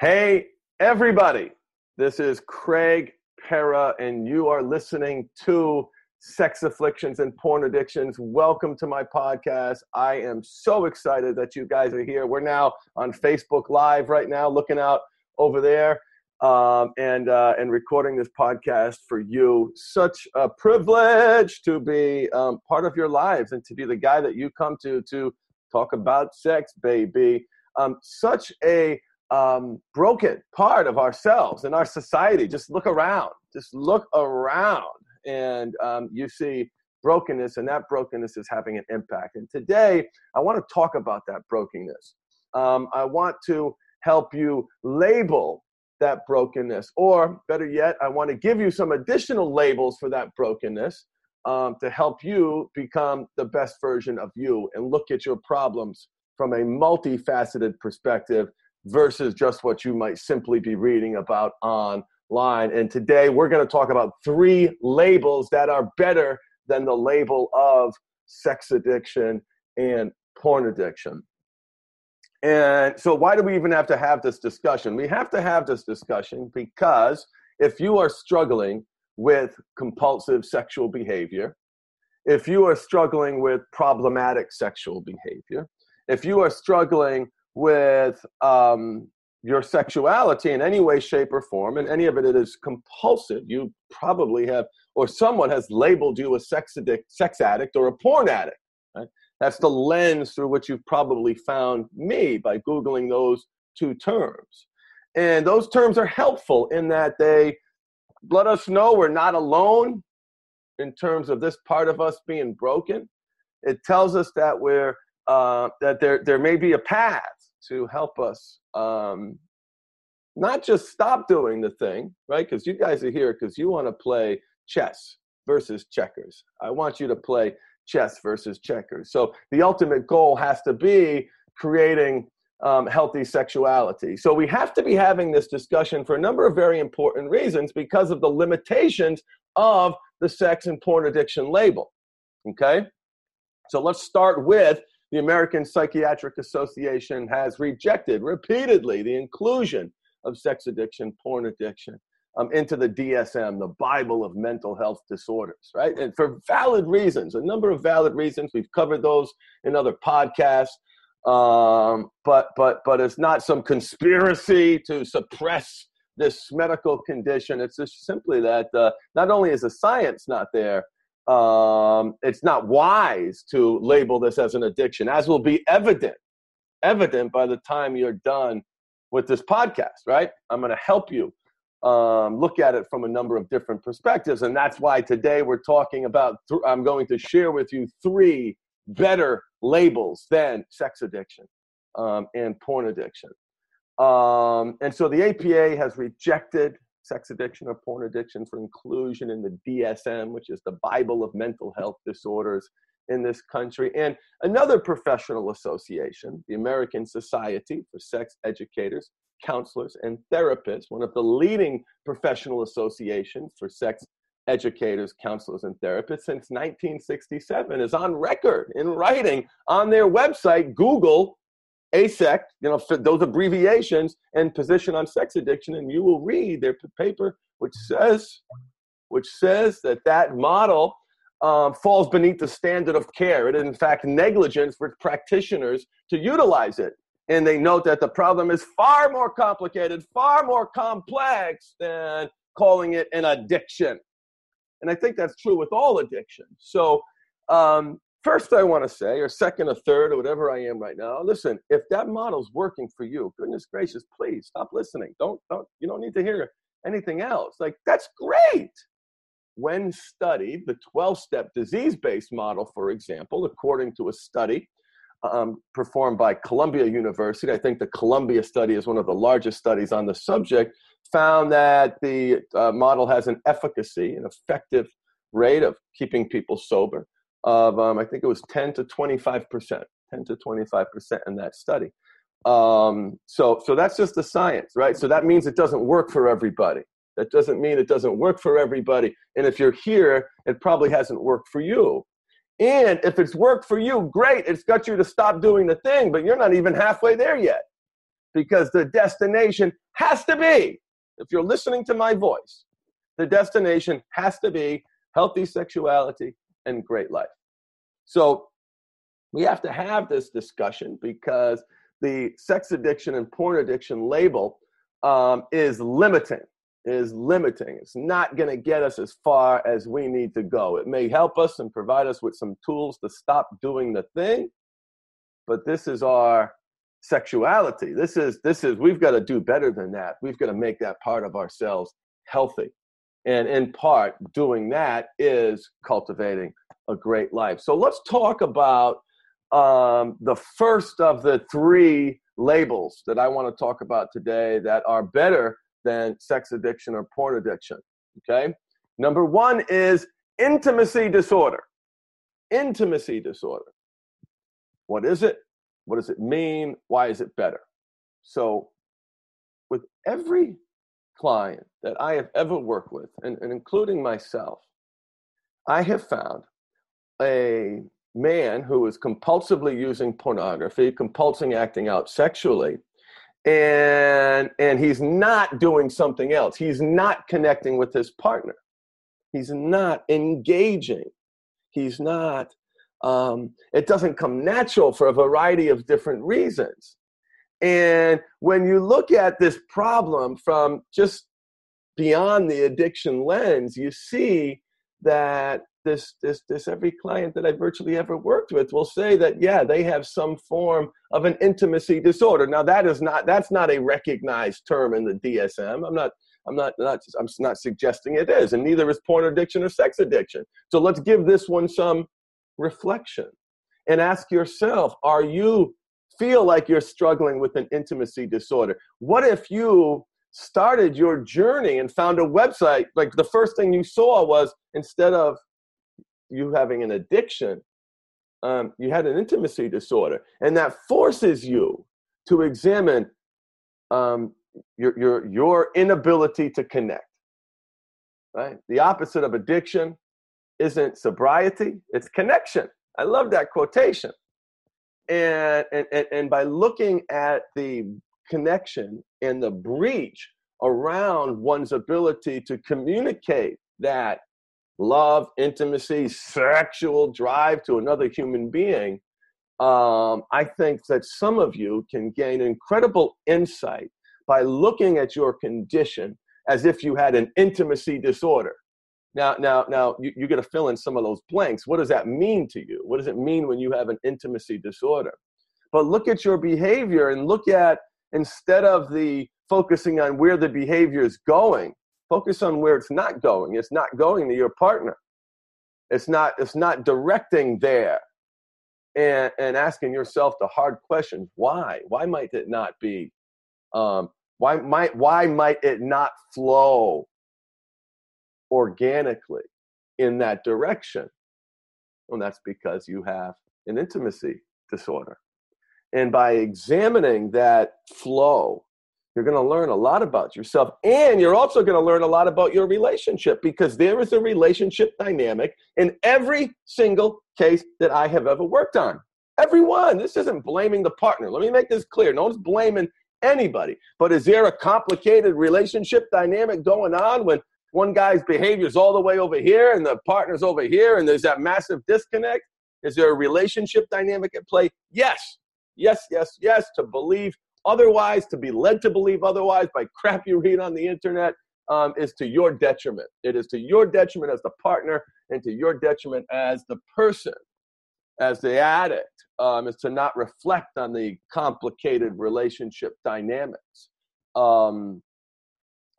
Hey, everybody. This is Craig Perra, and you are listening to Sex Afflictions and Porn Addictions. Welcome to my podcast. I am so excited that you guys are here. We're now on Facebook Live right now, looking out over there. Um, and uh, and recording this podcast for you. Such a privilege to be um, part of your lives and to be the guy that you come to to talk about sex, baby. Um, such a um, broken part of ourselves and our society. Just look around. Just look around, and um, you see brokenness, and that brokenness is having an impact. And today, I want to talk about that brokenness. Um, I want to help you label that brokenness, or better yet, I want to give you some additional labels for that brokenness um, to help you become the best version of you and look at your problems from a multifaceted perspective versus just what you might simply be reading about online. And today we're going to talk about three labels that are better than the label of sex addiction and porn addiction. And so, why do we even have to have this discussion? We have to have this discussion because if you are struggling with compulsive sexual behavior, if you are struggling with problematic sexual behavior, if you are struggling with um, your sexuality in any way, shape, or form, and any of it, it is compulsive, you probably have, or someone has labeled you a sex addict, sex addict, or a porn addict. Right? That's the lens through which you've probably found me by googling those two terms. And those terms are helpful in that they let us know we're not alone in terms of this part of us being broken. It tells us that we're uh, that there there may be a path to help us um, not just stop doing the thing, right? Because you guys are here because you want to play chess versus checkers. I want you to play chess versus checkers. So the ultimate goal has to be creating um, healthy sexuality. So we have to be having this discussion for a number of very important reasons because of the limitations of the sex and porn addiction label. Okay? So let's start with the American Psychiatric Association has rejected repeatedly the inclusion of sex addiction, porn addiction um, into the DSM, the Bible of mental health disorders, right? And for valid reasons, a number of valid reasons. We've covered those in other podcasts. Um, but but but it's not some conspiracy to suppress this medical condition. It's just simply that uh, not only is the science not there, um, it's not wise to label this as an addiction, as will be evident, evident by the time you're done with this podcast, right? I'm going to help you um, look at it from a number of different perspectives. And that's why today we're talking about, th- I'm going to share with you three better labels than sex addiction um, and porn addiction. Um, and so the APA has rejected sex addiction or porn addiction for inclusion in the DSM, which is the Bible of mental health disorders in this country. And another professional association, the American Society for Sex Educators, Counselors, and Therapists, one of the leading professional associations for sex educators, counselors, and therapists since 1967, is on record in writing on their website. Google AASECT, you know, those abbreviations and position on sex addiction, and you will read their paper, which says, which says that that model um, falls beneath the standard of care. It is, in fact, negligence for practitioners to utilize it. And they note that the problem is far more complicated, far more complex than calling it an addiction. And I think that's true with all addiction. So, um, first I want to say, or second or third, or whatever I am right now, listen, if that model's working for you, goodness gracious, please stop listening. Don't, don't, you don't need to hear anything else. Like, that's great. When studied, the 12 step disease based model, for example, according to a study um, performed by Columbia University, I think the Columbia study is one of the largest studies on the subject, found that the uh, model has an efficacy, an effective rate of keeping people sober of um, I think it was 10 to 25 percent, 10 to 25 percent in that study. Um, so so that's just the science, right? So that means it doesn't work for everybody. That doesn't mean it doesn't work for everybody. And if you're here, it probably hasn't worked for you. And if it's worked for you, great. It's got you to stop doing the thing, but you're not even halfway there yet. because the destination has to be, if you're listening to my voice, the destination has to be healthy sexuality and great life. So we have to have this discussion because the sex addiction and porn addiction label um, is limiting is limiting. It's not going to get us as far as we need to go. It may help us and provide us with some tools to stop doing the thing but this is our sexuality. This is this is we've got to do better than that. We've got to make that part of ourselves healthy and in part doing that is cultivating a great life so let's talk about um, the first of the three labels that I want to talk about today that are better than sex addiction or porn addiction. Okay. Number one is intimacy disorder. Intimacy disorder. What is it? What does it mean? Why is it better? So, with every client that I have ever worked with, and, and including myself, I have found a man who is compulsively using pornography, compulsing acting out sexually, and and he's not doing something else. He's not connecting with his partner. He's not engaging. He's not. Um, it doesn't come natural for a variety of different reasons. And when you look at this problem from just beyond the addiction lens, you see that this this this every client that I virtually ever worked with will say that yeah they have some form of an intimacy disorder. Now that is not that's not a recognized term in the DSM. I'm not I'm not not I'm not suggesting it is, and neither is porn addiction or sex addiction. So let's give this one some reflection and ask yourself: Are you feel like you're struggling with an intimacy disorder? What if you started your journey and found a website like the first thing you saw was instead of you having an addiction, um, you had an intimacy disorder, and that forces you to examine um, your, your, your inability to connect. Right? The opposite of addiction isn't sobriety, it's connection. I love that quotation. And, and, and, by looking at the connection and the breach around one's ability to communicate that love, intimacy, sexual drive to another human being, um, I think that some of you can gain incredible insight by looking at your condition as if you had an intimacy disorder. Now, now, now, you, you got to fill in some of those blanks. What does that mean to you? What does it mean when you have an intimacy disorder? But look at your behavior and look at instead of the focusing on where the behavior is going, Focus on where it's not going. It's not going to your partner. It's not, it's not directing there. And, and asking yourself the hard questions why? Why might it not be? Um, why, might, why might it not flow organically in that direction? And that's because you have an intimacy disorder. And by examining that flow you're going to learn a lot about yourself. And you're also going to learn a lot about your relationship because there is a relationship dynamic in every single case that I have ever worked on. Everyone. This isn't blaming the partner. Let me make this clear. No one's blaming anybody. But is there a complicated relationship dynamic going on when one guy's behavior is all the way over here and the partner's over here and there's that massive disconnect? Is there a relationship dynamic at play? Yes. Yes, yes, yes, to believe otherwise, to be led to believe otherwise by crap you read on the internet, um, is to your detriment. It is to your detriment as the partner and to your detriment as the person, as the addict, um, is to not reflect on the complicated relationship dynamics. Um,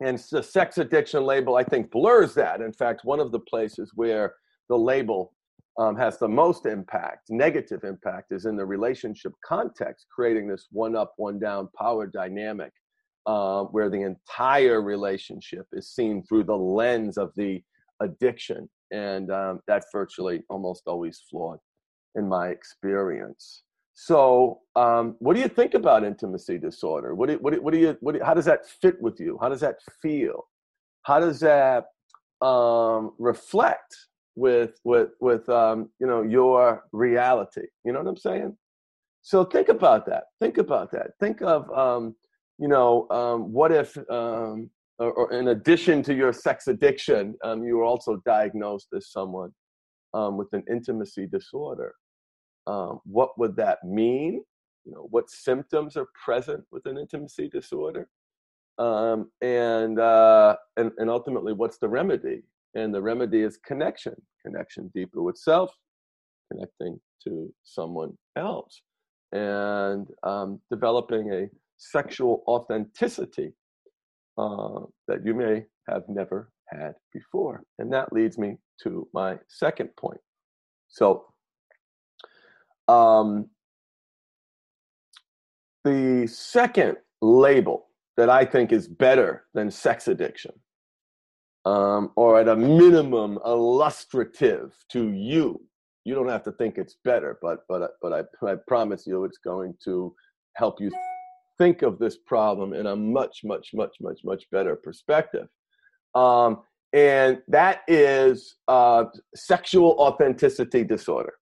and the sex addiction label, I think, blurs that. In fact, one of the places where the label um, has the most impact, negative impact, is in the relationship context, creating this one up, one down power dynamic uh, where the entire relationship is seen through the lens of the addiction. And um, that's virtually almost always flawed in my experience. So, um, what do you think about intimacy disorder? What do, what do, what do you, what do, how does that fit with you? How does that feel? How does that um, reflect with with with um, you know your reality. You know what I'm saying? So think about that. Think about that. Think of um, you know, um, what if, um, or, or, in addition to your sex addiction, um, you were also diagnosed as someone um, with an intimacy disorder? Um, what would that mean? You know, what symptoms are present with an intimacy disorder? Um, and, uh, and and ultimately, what's the remedy? And the remedy is connection, connection deeper with self, connecting to someone else, and um, developing a sexual authenticity uh, that you may have never had before. And that leads me to my second point. So, um, the second label that I think is better than sex addiction, um, or at a minimum illustrative to you. You don't have to think it's better, but but but I, I promise you, it's going to help you think of this problem in a much much much much much better perspective. Um, and that is uh, sexual authenticity disorder.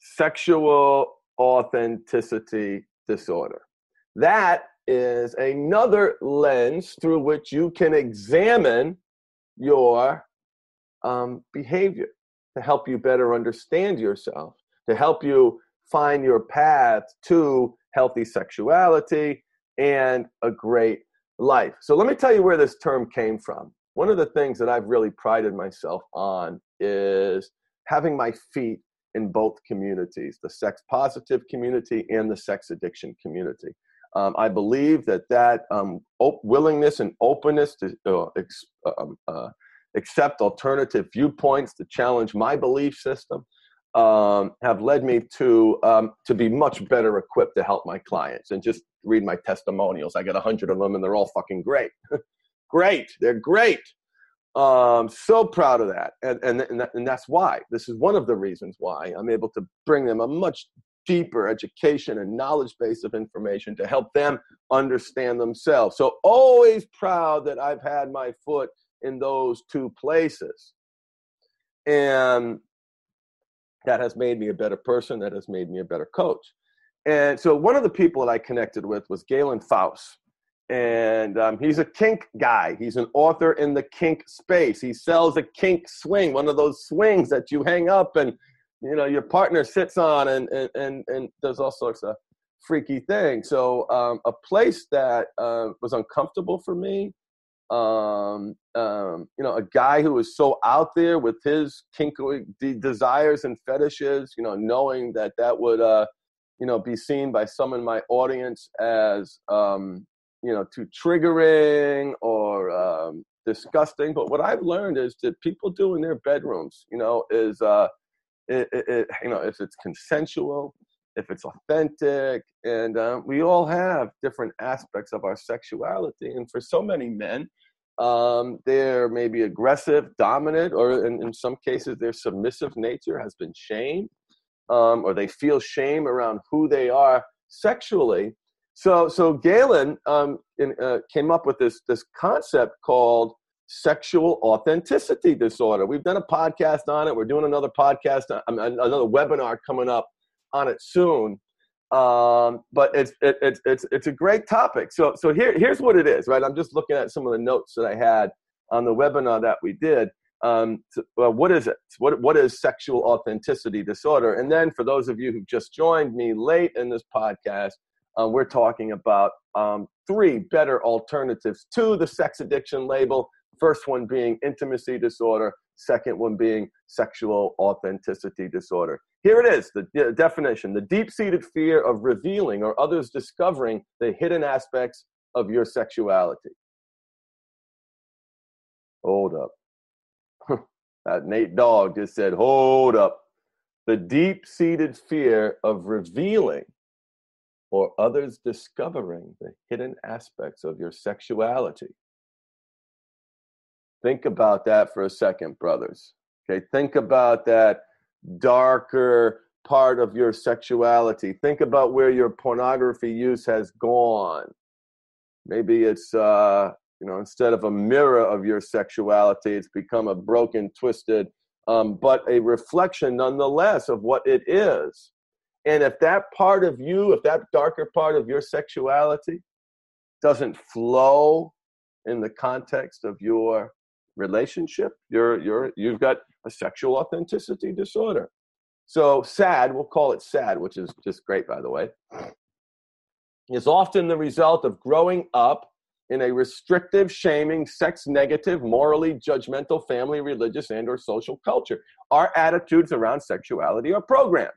Sexual authenticity disorder. That is another lens through which you can examine your um, behavior to help you better understand yourself, to help you find your path to healthy sexuality and a great life. So, let me tell you where this term came from. One of the things that I've really prided myself on is having my feet in both communities the sex positive community and the sex addiction community. Um, I believe that that um, op- willingness and openness to uh, ex- um, uh, accept alternative viewpoints, to challenge my belief system, um, have led me to um, to be much better equipped to help my clients. And just read my testimonials. I got a hundred of them, and they're all fucking great. great, they're great. Um, so proud of that, and and and, that, and that's why. This is one of the reasons why I'm able to bring them a much deeper education and knowledge base of information to help them understand themselves. So, always proud that I've had my foot in those two places. And that has made me a better person, that has made me a better coach. And so, one of the people that I connected with was Galen Fous. And um, he's a kink guy. He's an author in the kink space. He sells a kink swing, one of those swings that you hang up and you know your partner sits on and and and, and does all sorts of freaky things so um, a place that uh, was uncomfortable for me um, um, you know a guy who was so out there with his kinky desires and fetishes you know knowing that that would uh, you know be seen by some in my audience as um, you know too triggering or um, disgusting but what i've learned is that people do in their bedrooms you know is uh, it, it, it, you know, if it's consensual, if it's authentic, and um, we all have different aspects of our sexuality. And for so many men, um, their maybe aggressive, dominant, or in, in, some cases, their submissive nature has been shamed, um, or they feel shame around who they are sexually. So, so Galen um, in, uh, came up with this this concept called sexual authenticity disorder. We've done a podcast on it. We're doing another podcast, uh, another webinar coming up on it soon. Um, but it's it, it's it's it's a great topic. So so here here's what it is, right? I'm just looking at some of the notes that I had on the webinar that we did. Um, so, well, what is it? What what is sexual authenticity disorder? And then for those of you who just joined me late in this podcast, uh, we're talking about um, three better alternatives to the sex addiction label First one being intimacy disorder, second one being sexual authenticity disorder. Here it is the definition the deep seated fear of revealing or others discovering the hidden aspects of your sexuality. Hold up. that Nate Dogg just said, hold up. The deep seated fear of revealing or others discovering the hidden aspects of your sexuality. Think about that for a second, brothers. Okay, think about that darker part of your sexuality. Think about where your pornography use has gone. Maybe it's uh, you know instead of a mirror of your sexuality, it's become a broken, twisted, um, but a reflection nonetheless of what it is. And if that part of you, if that darker part of your sexuality doesn't flow in the context of your relationship, you're, you're, you've got a sexual authenticity disorder. So, SAD, we'll call it SAD, which is just great, by the way, is often the result of growing up in a restrictive, shaming, sex negative, morally judgmental family, religious, and or social culture. Our attitudes around sexuality are programmed.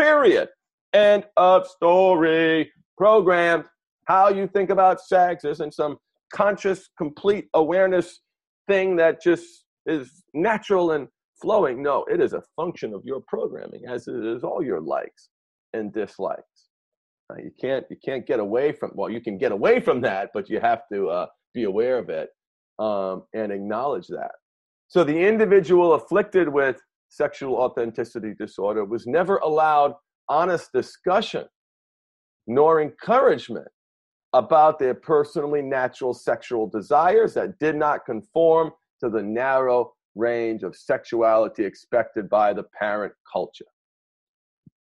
Period. End of story. Programmed. How you think about sex isn't some conscious, complete awareness thing that just is natural and flowing. No, it is a function of your programming, as it is all your likes and dislikes. Uh, you can't you can't get away from well, you can get away from that, but you have to uh, be aware of it um, and acknowledge that. So the individual afflicted with sexual authenticity disorder was never allowed honest discussion nor encouragement about their personally natural sexual desires that did not conform to the narrow range of sexuality expected by the parent culture.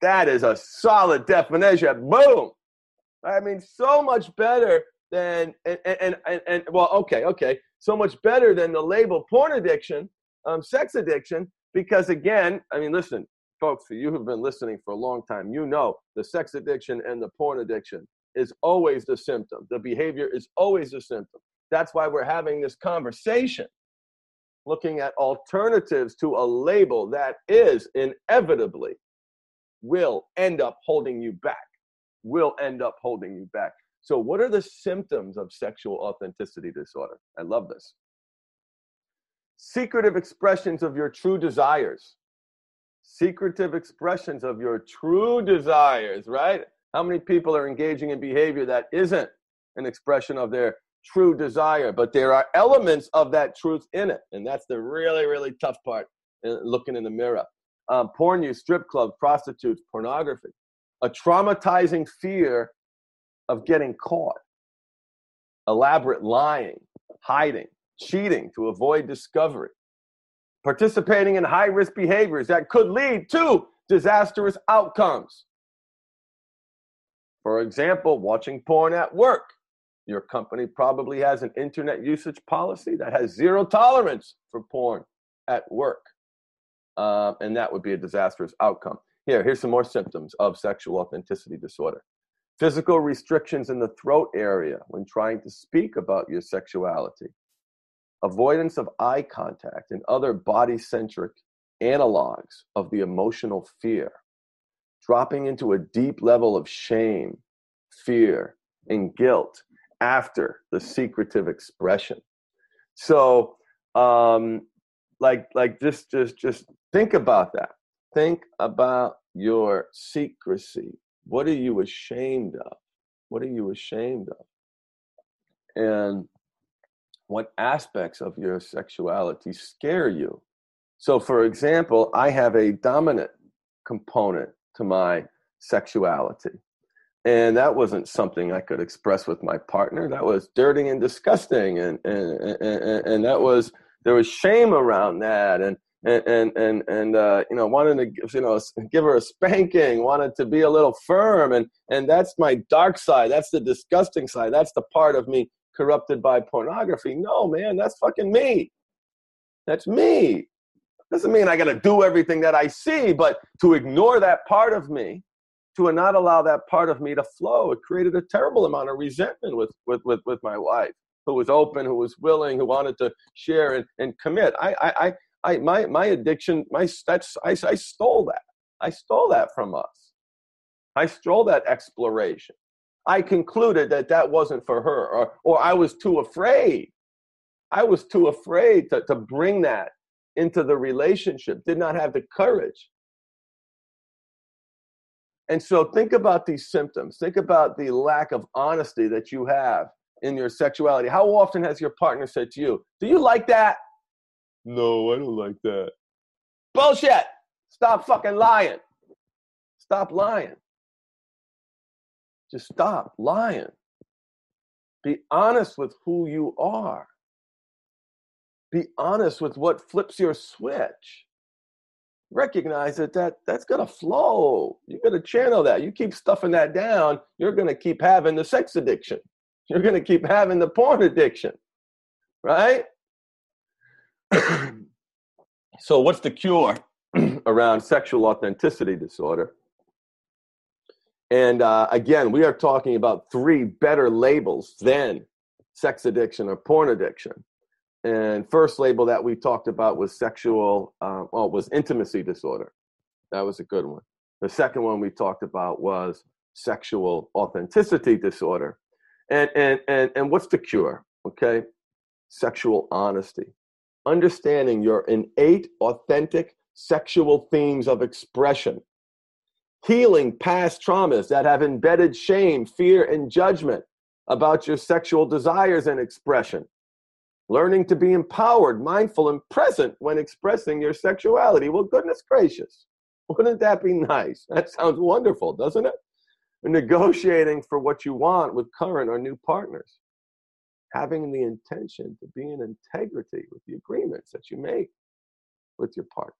That is a solid definition. Boom. I mean, so much better than and and and, and well, okay, okay, so much better than the label porn addiction, um, sex addiction, because again, I mean, listen, folks, you who've been listening for a long time, you know the sex addiction and the porn addiction is always the symptom. The behavior is always the symptom. That's why we're having this conversation, looking at alternatives to a label that is inevitably will end up holding you back, will end up holding you back. So, what are the symptoms of sexual authenticity disorder? I love this. Secretive expressions of your true desires. Secretive expressions of your true desires, right? How many people are engaging in behavior that isn't an expression of their true desire, but there are elements of that truth in it? And that's the really, really tough part uh, looking in the mirror um, porn use, strip club, prostitutes, pornography, a traumatizing fear of getting caught, elaborate lying, hiding, cheating to avoid discovery, participating in high risk behaviors that could lead to disastrous outcomes. For example, watching porn at work. Your company probably has an internet usage policy that has zero tolerance for porn at work uh, and that would be a disastrous outcome. Here, here's some more symptoms of sexual authenticity disorder. Physical restrictions in the throat area when trying to speak about your sexuality. Avoidance of eye contact and other body centric analogs of the emotional fear. Dropping into a deep level of shame, fear, and guilt after the secretive expression. So, um, like like just just just think about that think about your secrecy what are you ashamed of what are you ashamed of and what aspects of your sexuality scare you? So for example i have a dominant component to my sexuality and that wasn't something i could express with my partner. That was dirty and disgusting and and and, and that was there was shame around that and and and and, uh, you know wanted to you know give her a spanking wanted to be a little firm and and that's my dark side that's the disgusting side that's the part of me corrupted by pornography no man that's fucking me that's me doesn't mean i got to do everything that i see but to ignore that part of me to not allow that part of me to flow it created a terrible amount of resentment with with with, with my wife who was open, who was willing, who wanted to share and, and commit. I, I, I, I, my, my addiction, my that's, I, I stole that. I stole that from us. I stole that exploration. I concluded that that wasn't for her, or, or I was too afraid. I was too afraid to, to bring that into the relationship, did not have the courage. And so think about these symptoms. Think about the lack of honesty that you have in your sexuality. How often has your partner said to you, Do you like that? No, I don't like that. Bullshit. Stop fucking lying. Stop lying. Just stop lying. Be honest with who you are. Be honest with what flips your switch. Recognize that, that that's going to flow. You're going to channel that. You keep stuffing that down, you're going to keep having the sex addiction You're going to keep having the porn addiction, right? so, what's the cure around sexual authenticity disorder? And uh, again, we are talking about three better labels than sex addiction or porn addiction. And first label that we talked about was sexual, uh, well, was intimacy disorder. That was a good one. The second one we talked about was sexual authenticity disorder. And, and, and, and what's the cure? Okay. Sexual honesty. Understanding your innate, authentic sexual themes of expression. Healing past traumas that have embedded shame, fear, and judgment about your sexual desires and expression. Learning to be empowered, mindful, and present when expressing your sexuality. Well, goodness gracious. Wouldn't that be nice? That sounds wonderful, doesn't it? negotiating for what you want with current or new partners. Having the intention to be in integrity with the agreements that you make with your partners.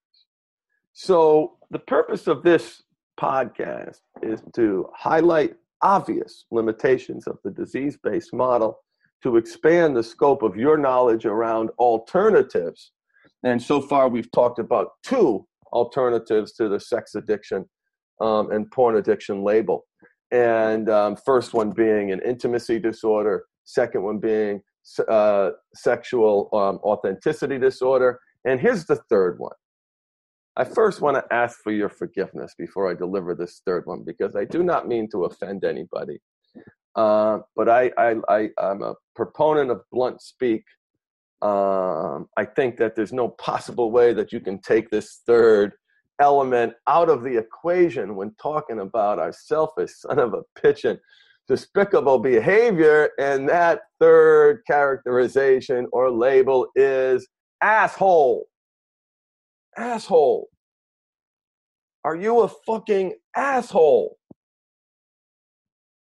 So, the purpose of this podcast is to highlight obvious limitations of the disease based model, to expand the scope of your knowledge around alternatives. And so far, we've talked about two alternatives to the sex addiction um, and porn addiction label and um, first one being an intimacy disorder, second one being uh, sexual um, authenticity disorder, and here's the third one. I first want to ask for your forgiveness before I deliver this third one because I do not mean to offend anybody. Uh, but I, I, I, am a proponent of blunt speak. Um, I think that there's no possible way that you can take this third element out of the equation when talking about our selfish son of a pitching despicable behavior. And that third characterization or label is asshole. Asshole. Are you a fucking asshole?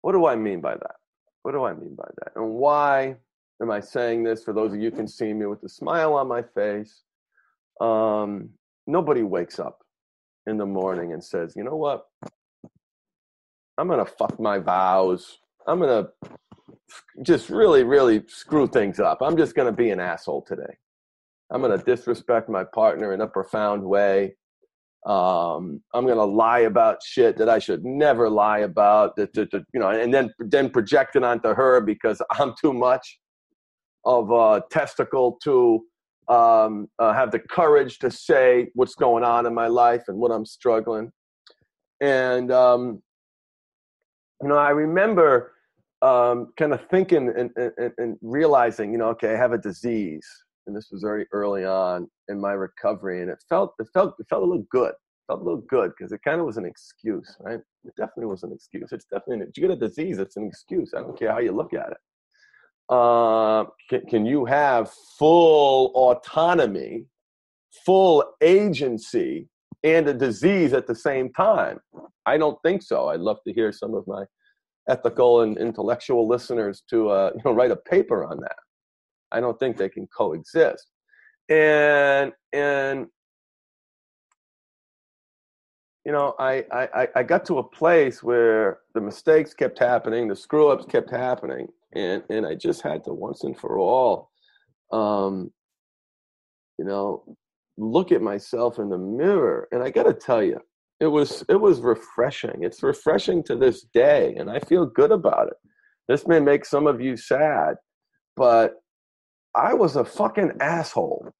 What do I mean by that? What do I mean by that? And why am I saying this? For those of you can see me with a smile on my face, um, nobody wakes up in the morning and says, you know what? I'm going to fuck my vows. I'm going to just really, really screw things up. I'm just going to be an asshole today. I'm going to disrespect my partner in a profound way. Um, I'm going to lie about shit that I should never lie about, that, that, that, you know, and then, then project it onto her because I'm too much of a testicle to um, uh, have the courage to say what's going on in my life and what I'm struggling. And, um, you know, I remember um, kind of thinking and, and, and, realizing, you know, okay, I have a disease. And this was very early on in my recovery. And it felt, it felt, it felt a little good. It felt a little good because it kind of was an excuse, right? It definitely was an excuse. It's definitely, if you get a disease, it's an excuse. I don't care how you look at it uh, can, can you have full autonomy, full agency, and a disease at the same time? I don't think so. I'd love to hear some of my ethical and intellectual listeners to uh, you know write a paper on that. I don't think they can coexist. And and you know, I, I, I got to a place where the mistakes kept happening, the screw ups kept happening, and and I just had to once and for all, um, you know, look at myself in the mirror. And I got to tell you, it was it was refreshing. It's refreshing to this day, and I feel good about it. This may make some of you sad, but I was a fucking asshole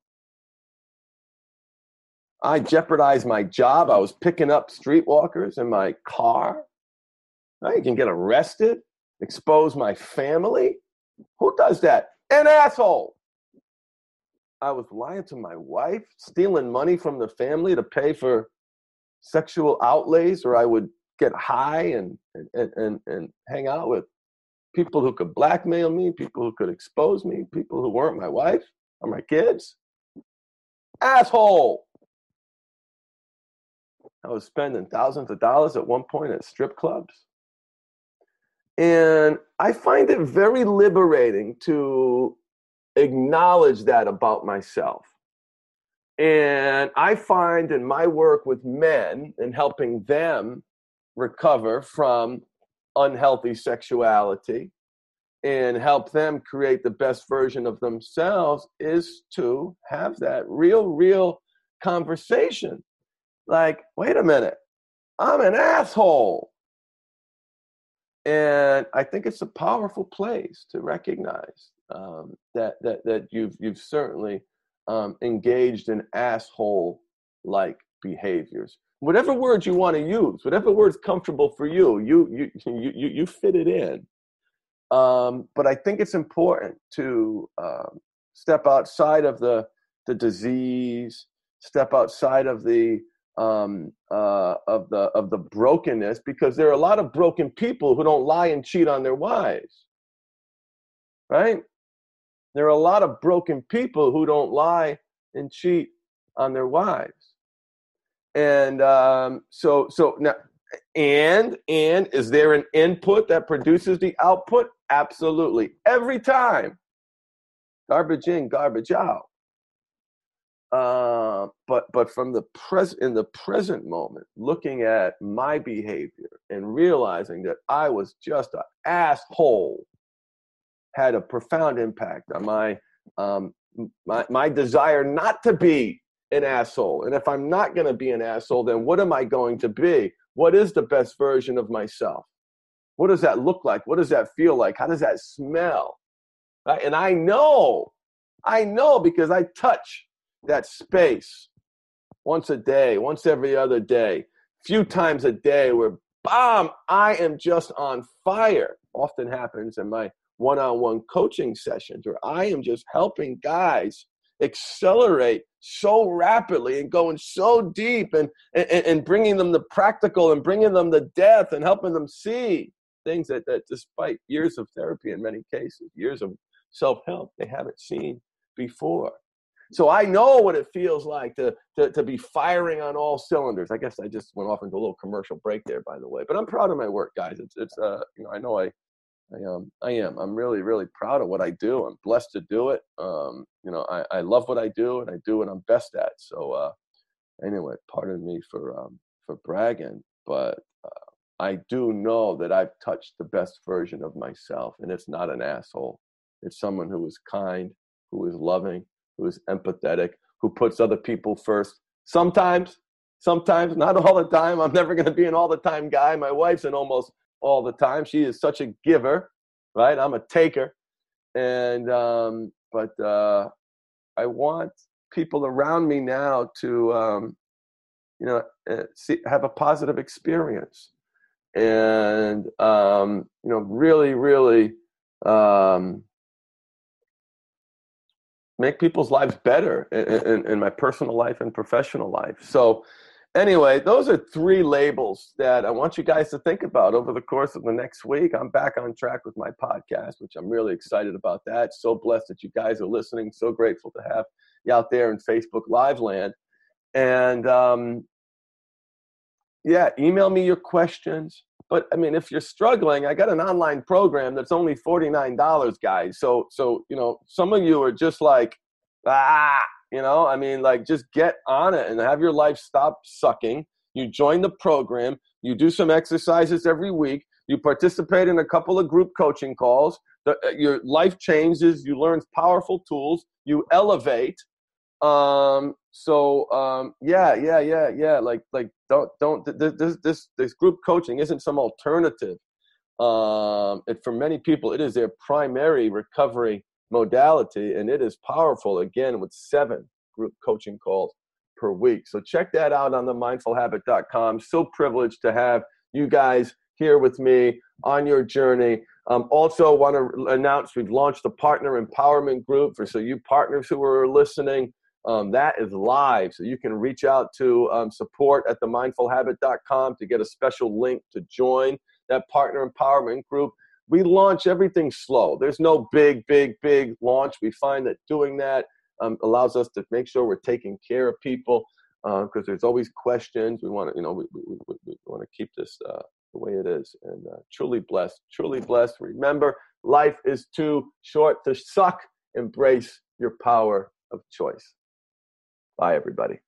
I jeopardized my job. I was picking up streetwalkers in my car. I can get arrested, expose my family. Who does that? An asshole. I was lying to my wife, stealing money from the family to pay for sexual outlays, or I would get high and, and, and, and hang out with people who could blackmail me, people who could expose me, people who weren't my wife or my kids. Asshole. I was spending thousands of dollars at one point at strip clubs. And I find it very liberating to acknowledge that about myself. And I find in my work with men and helping them recover from unhealthy sexuality and help them create the best version of themselves is to have that real, real conversation. Like, wait a minute, I'm an asshole. And I think it's a powerful place to recognize um, that, that, that you've, you've certainly um, engaged in asshole like behaviors. Whatever words you want to use, whatever word's comfortable for you, you, you, you, you, fit it in. Um, but I think it's important to um, step outside of the the disease, step outside of the um, uh, of the of the brokenness, because there are a lot of broken people who don't lie and cheat on their wives. Right? There are a lot of broken people who don't lie and cheat on their wives. And um, so so now and and is there an input that produces the output? Absolutely. Every time. Garbage in garbage out. Uh, but but from the present in the present moment looking at my behavior and realizing that i was just an asshole had a profound impact on my um, my, my desire not to be an asshole and if i'm not going to be an asshole then what am i going to be what is the best version of myself? What does that look like? What does that feel like? How does that smell? Right? And I know, I know because I touch that space once a day, once every other day, a few times a day where bam, I am just on fire. Often happens in my one-on-one coaching sessions where I am just helping guys accelerate so rapidly and going so deep and, and, and bringing them the practical and bringing them the death and helping them see things that, that despite years of therapy in many cases, years of self-help, they haven't seen before. So I know what it feels like to, to, to be firing on all cylinders. I guess I just went off into a little commercial break there, by the way. But I'm proud of my work, guys. It's, it's uh, you know, I know I I um I am. I'm really really proud of what I do. I'm blessed to do it. Um, you know, I, I love what I do and I do what I'm best at. So uh, anyway, pardon me for um for bragging, but uh, I do know that I've touched the best version of myself, and it's not an asshole. It's someone who is kind, who is loving, who is empathetic, who puts other people first. Sometimes, sometimes, not all the time. I'm never going to be an all the time guy. My wife's an almost all the time. She is such a giver, right? I'm a taker, and um, but uh, I want people around me now to, um, you know, eh, see, have a positive experience, and um, you know, really, really um, make people's lives better in, in, in, my personal life and professional life. So anyway, those are three labels that I want you guys to think about over the course of the next week. I'm back on track with my podcast, which I'm really excited about that. So blessed that you guys are listening. So grateful to have you out there in Facebook Live land. And um, yeah, email me your questions. But I mean, if you're struggling, I got an online program that's only $49, guys. So, so you know, some of you are just like, ah, you know, I mean, like just get on it and have your life stop sucking. You join the program, you do some exercises every week, you participate in a couple of group coaching calls. The, uh, your life changes, you learn powerful tools, you elevate. Um, so um, yeah, yeah, yeah, yeah. Like, like don't, don't. This, this, this group coaching isn't some alternative. Um, and for many people, it is their primary recovery modality, and it is powerful again with seven group coaching calls per week. So check that out on the mindfulhabit.com. So privileged to have you guys here with me on your journey. Um, also, want to announce we've launched a partner empowerment group for so you partners who are listening. Um, that is live, so you can reach out to um, support at the mindfulhabit.com to get a special link to join that partner empowerment group we launch everything slow. There's no big, big, big launch. We find that doing that um, allows us to make sure we're taking care of people because uh, there's always questions. We want to, you know, we, we, we, we want to keep this uh, the way it is. And uh, truly blessed, truly blessed. Remember, life is too short to suck. Embrace your power of choice. Bye, everybody.